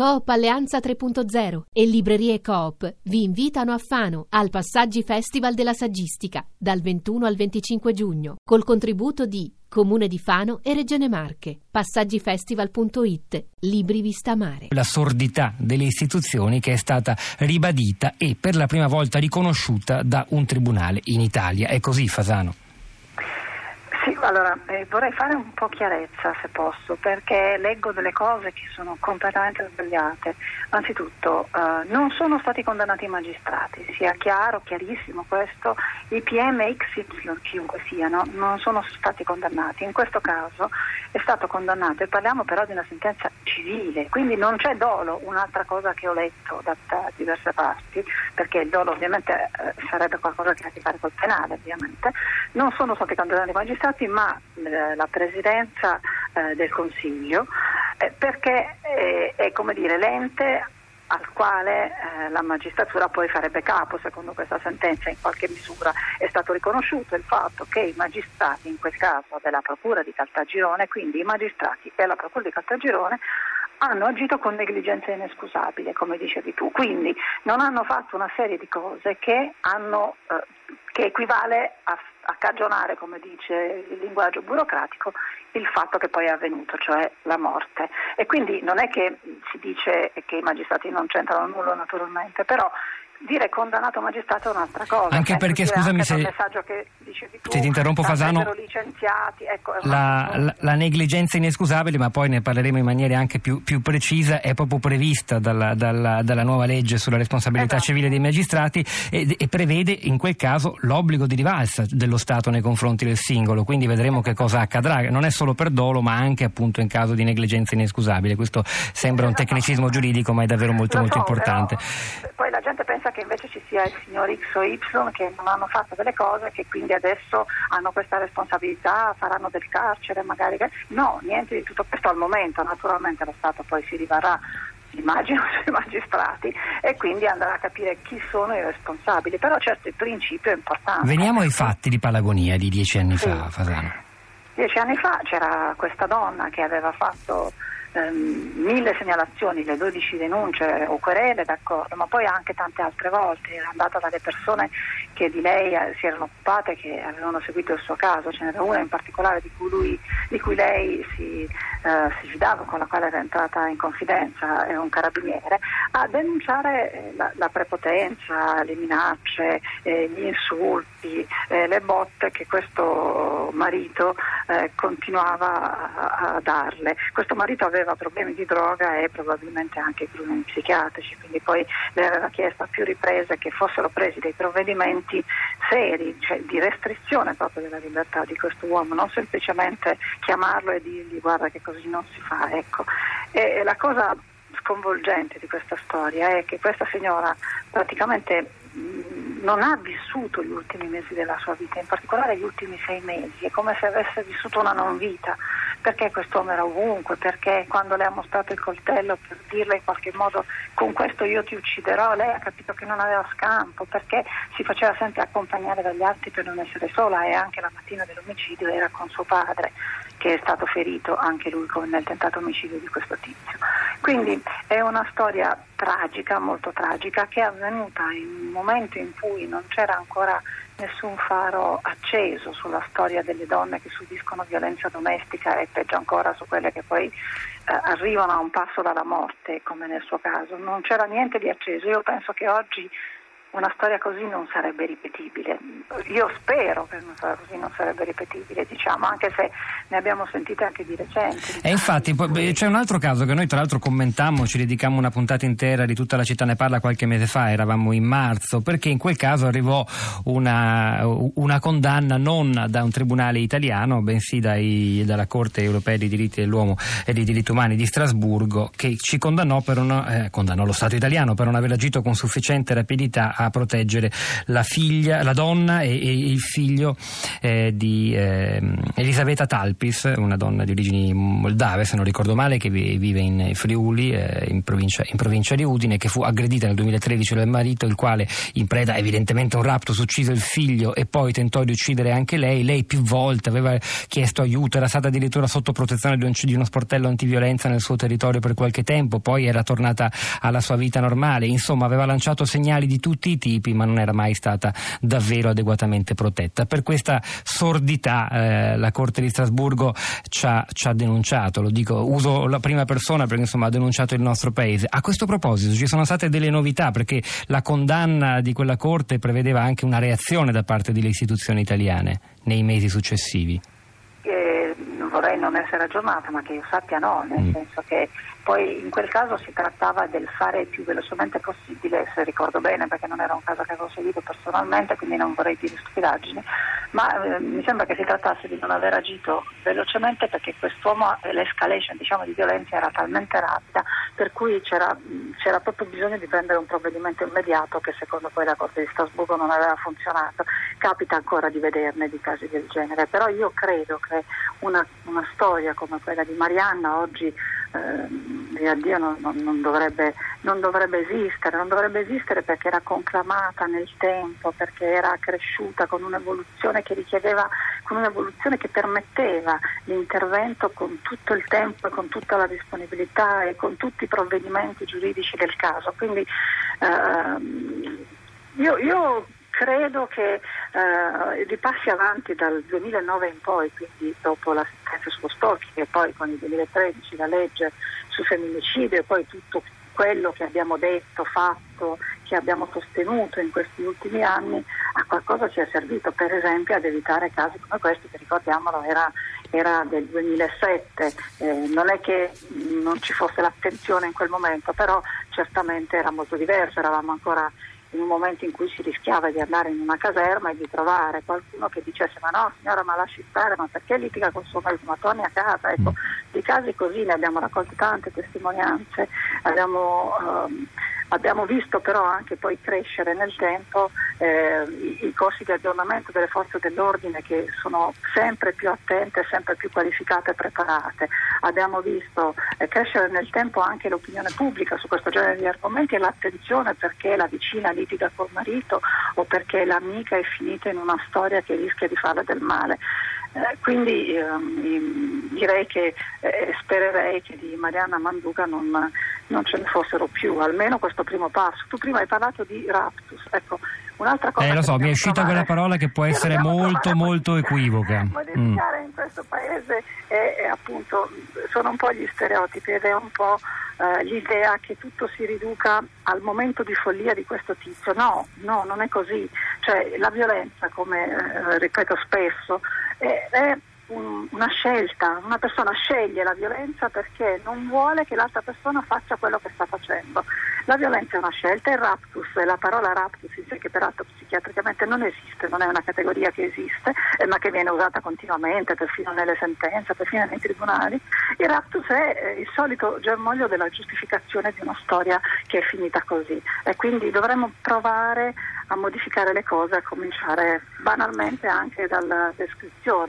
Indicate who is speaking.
Speaker 1: Coop Alleanza 3.0 e Librerie Coop vi invitano a Fano al Passaggi Festival della Saggistica dal 21 al 25 giugno col contributo di Comune di Fano e Regione Marche. Passaggifestival.it. Libri Vista Mare.
Speaker 2: La sordità delle istituzioni che è stata ribadita e per la prima volta riconosciuta da un tribunale in Italia. È così, Fasano?
Speaker 3: Allora eh, vorrei fare un po' chiarezza se posso, perché leggo delle cose che sono completamente sbagliate. Anzitutto, eh, non sono stati condannati i magistrati, sia chiaro, chiarissimo questo, i PM XY, chiunque siano, non sono stati condannati. In questo caso è stato condannato, e parliamo però di una sentenza civile, quindi non c'è dolo, un'altra cosa che ho letto da, da diverse parti, perché il dolo ovviamente eh, sarebbe qualcosa che ha a che fare col penale, ovviamente. Non sono stati condannati i magistrati ma eh, la Presidenza eh, del Consiglio eh, perché è, è come dire, l'ente al quale eh, la magistratura poi farebbe capo secondo questa sentenza. In qualche misura è stato riconosciuto il fatto che i magistrati in quel caso della Procura di Caltagirone, quindi i magistrati e la Procura di Caltagirone hanno agito con negligenza inescusabile, come dicevi tu, quindi non hanno fatto una serie di cose che, hanno, eh, che equivale a, a cagionare, come dice il linguaggio burocratico, il fatto che poi è avvenuto, cioè la morte. E quindi non è che si dice che i magistrati non c'entrano nulla naturalmente, però dire condannato magistrato è un'altra cosa.
Speaker 2: Anche perché, scusami se...
Speaker 3: Tu,
Speaker 2: ti interrompo Fasano.
Speaker 3: Ecco,
Speaker 2: la, la, la, negligenza inescusabile, ma poi ne parleremo in maniera anche più, più precisa, è proprio prevista dalla, dalla, dalla, nuova legge sulla responsabilità esatto. civile dei magistrati e, e, prevede in quel caso l'obbligo di rivalsa dello Stato nei confronti del singolo, quindi vedremo che cosa accadrà, non è solo per dolo ma anche appunto in caso di negligenza inescusabile. Questo sembra un tecnicismo giuridico ma è davvero molto
Speaker 3: Lo
Speaker 2: molto
Speaker 3: so,
Speaker 2: importante.
Speaker 3: Però, poi la gente pensa che invece ci sia il signor X o Y che non hanno fatto delle cose e che quindi adesso hanno questa responsabilità, faranno del carcere magari. No, niente di tutto questo al momento, naturalmente lo Stato poi si rivarrà immagino sui magistrati e quindi andrà a capire chi sono i responsabili, però certo il principio è importante.
Speaker 2: Veniamo ai fatti di Palagonia di dieci anni
Speaker 3: sì.
Speaker 2: fa, Fasano.
Speaker 3: Dieci anni fa c'era questa donna che aveva fatto ehm, mille segnalazioni, le 12 denunce o querele, d'accordo, ma poi anche tante altre volte era andata dalle persone che di lei eh, si erano occupate, che avevano seguito il suo caso, ce n'era una in particolare di cui, lui, di cui lei si, eh, si, fidava, con la quale era entrata in confidenza, è un carabiniere, a denunciare eh, la, la prepotenza, le minacce, eh, gli insulti, eh, le botte che questo marito eh, continuava a, a darle. Questo marito aveva problemi di droga e probabilmente anche problemi psichiatrici, quindi poi le aveva chiesto a più riprese che fossero presi dei provvedimenti seri, cioè di restrizione proprio della libertà di questo uomo, non semplicemente chiamarlo e dirgli guarda che così non si fa. Ecco. E la cosa sconvolgente di questa storia è che questa signora praticamente non ha vissuto gli ultimi mesi della sua vita, in particolare gli ultimi sei mesi, è come se avesse vissuto una non vita perché quest'uomo era ovunque, perché quando le ha mostrato il coltello per dirle in qualche modo con questo io ti ucciderò, lei ha capito che non aveva scampo, perché si faceva sempre accompagnare dagli altri per non essere sola e anche la mattina dell'omicidio era con suo padre che è stato ferito anche lui nel tentato omicidio di questo tizio. Quindi è una storia tragica, molto tragica, che è avvenuta in un momento in cui non c'era ancora nessun faro acceso sulla storia delle donne che subiscono violenza domestica e peggio ancora su quelle che poi eh, arrivano a un passo dalla morte, come nel suo caso. Non c'era niente di acceso. Io penso che oggi una storia così non sarebbe ripetibile. Io spero che una storia così non sarebbe ripetibile, diciamo, anche se ne abbiamo sentite anche di recente. Diciamo.
Speaker 2: E infatti poi, c'è un altro caso che noi tra l'altro commentammo, ci dedicammo una puntata intera di tutta la città ne parla qualche mese fa, eravamo in marzo, perché in quel caso arrivò una, una condanna non da un tribunale italiano, bensì dai, dalla Corte europea dei diritti dell'uomo e dei diritti umani di Strasburgo, che ci condannò, per una, eh, condannò lo Stato italiano per non aver agito con sufficiente rapidità a proteggere la figlia, la donna e, e il figlio eh, di eh, Elisabetta Talpis, una donna di origini moldave, se non ricordo male, che vive in Friuli, eh, in provincia, in, provincia, di Udine, che fu aggredita nel 2013 dal marito, il quale in preda evidentemente a un rapto uccise il figlio e poi tentò di uccidere anche lei. Lei più volte aveva chiesto aiuto, era stata addirittura sotto protezione di, un, di uno sportello antiviolenza nel suo territorio per qualche tempo, poi era tornata alla sua vita normale. Insomma, aveva lanciato segnali di tutti i tipi, ma non era mai stata davvero adeguatamente protetta. Per questa sordità eh, la Corte di Strasburgo ci ha, ci ha, denunciato, lo dico, uso la prima persona perché insomma ha denunciato il nostro paese. A questo proposito ci sono state delle novità perché la condanna di quella Corte prevedeva anche una reazione da parte delle istituzioni italiane nei mesi successivi.
Speaker 3: Vorrei non essere aggiornata, ma che io sappia no, nel mm. senso che poi in quel caso si trattava del fare il più velocemente possibile, se ricordo bene, perché non era un caso che avevo seguito personalmente, quindi non vorrei dire stupidaggini, ma eh, mi sembra che si trattasse di non aver agito velocemente perché quest'uomo, eh, l'escalation diciamo, di violenza era talmente rapida per cui c'era, c'era, proprio bisogno di prendere un provvedimento immediato che secondo poi la Corte di Strasburgo non aveva funzionato. Capita ancora di vederne di casi del genere, però io credo che una, una storia come quella di Marianna oggi eh, addio non, non, dovrebbe, non, dovrebbe, esistere, non dovrebbe esistere perché era conclamata nel tempo, perché era cresciuta con un'evoluzione che richiedeva, con un'evoluzione che permetteva l'intervento con tutto il tempo e con tutta la disponibilità e con tutti i provvedimenti giuridici del caso. Quindi eh, io, io credo che eh, di passi avanti dal 2009 in poi, quindi dopo la sentenza sullo stalking e poi con il 2013 la legge sul femminicidio e poi tutto quello che abbiamo detto, fatto, che abbiamo sostenuto in questi ultimi anni a qualcosa ci è servito, per esempio ad evitare casi come questi che ricordiamolo era, era del 2007, eh, non è che non ci fosse l'attenzione in quel momento, però certamente era molto diverso, eravamo ancora in un momento in cui si rischiava di andare in una caserma e di trovare qualcuno che dicesse ma no signora ma lasci stare, ma perché litiga con suo marito, ma torni a casa, ecco, mm. Di casi così ne abbiamo raccolto tante testimonianze, abbiamo, um, abbiamo visto però anche poi crescere nel tempo eh, i, i, corsi di aggiornamento delle forze dell'ordine che sono sempre più attente, sempre più qualificate e preparate. Abbiamo visto eh, crescere nel tempo anche l'opinione pubblica su questo genere di argomenti e l'attenzione perché la vicina litiga col marito o perché l'amica è finita in una storia che rischia di farle del male. Eh, quindi ehm, direi che eh, spererei che di Mariana Manduca non, non, ce ne fossero più, almeno questo primo passo. Tu prima hai parlato di raptus, ecco, un'altra cosa...
Speaker 2: Eh lo so, mi è uscita quella parola che può essere molto molto equivoca.
Speaker 3: Modificare mm. in questo paese è, è appunto, sono un po' gli stereotipi ed è un po' eh, l'idea che tutto si riduca al momento di follia di questo tizio. No, no, non è così. Cioè, la violenza, come eh, ripeto spesso, è, è un, una scelta, una persona sceglie la violenza perché non vuole che l'altra persona faccia quello che sta facendo. La violenza è una scelta, il raptus, la parola raptus in sé che peraltro psichiatricamente non esiste, non è una categoria che esiste, eh, ma che viene usata continuamente, perfino nelle sentenze, perfino nei tribunali. Il raptus è eh, il solito germoglio della giustificazione di una storia che è finita così e quindi dovremmo provare a modificare le cose, a cominciare banalmente anche dalla descrizione.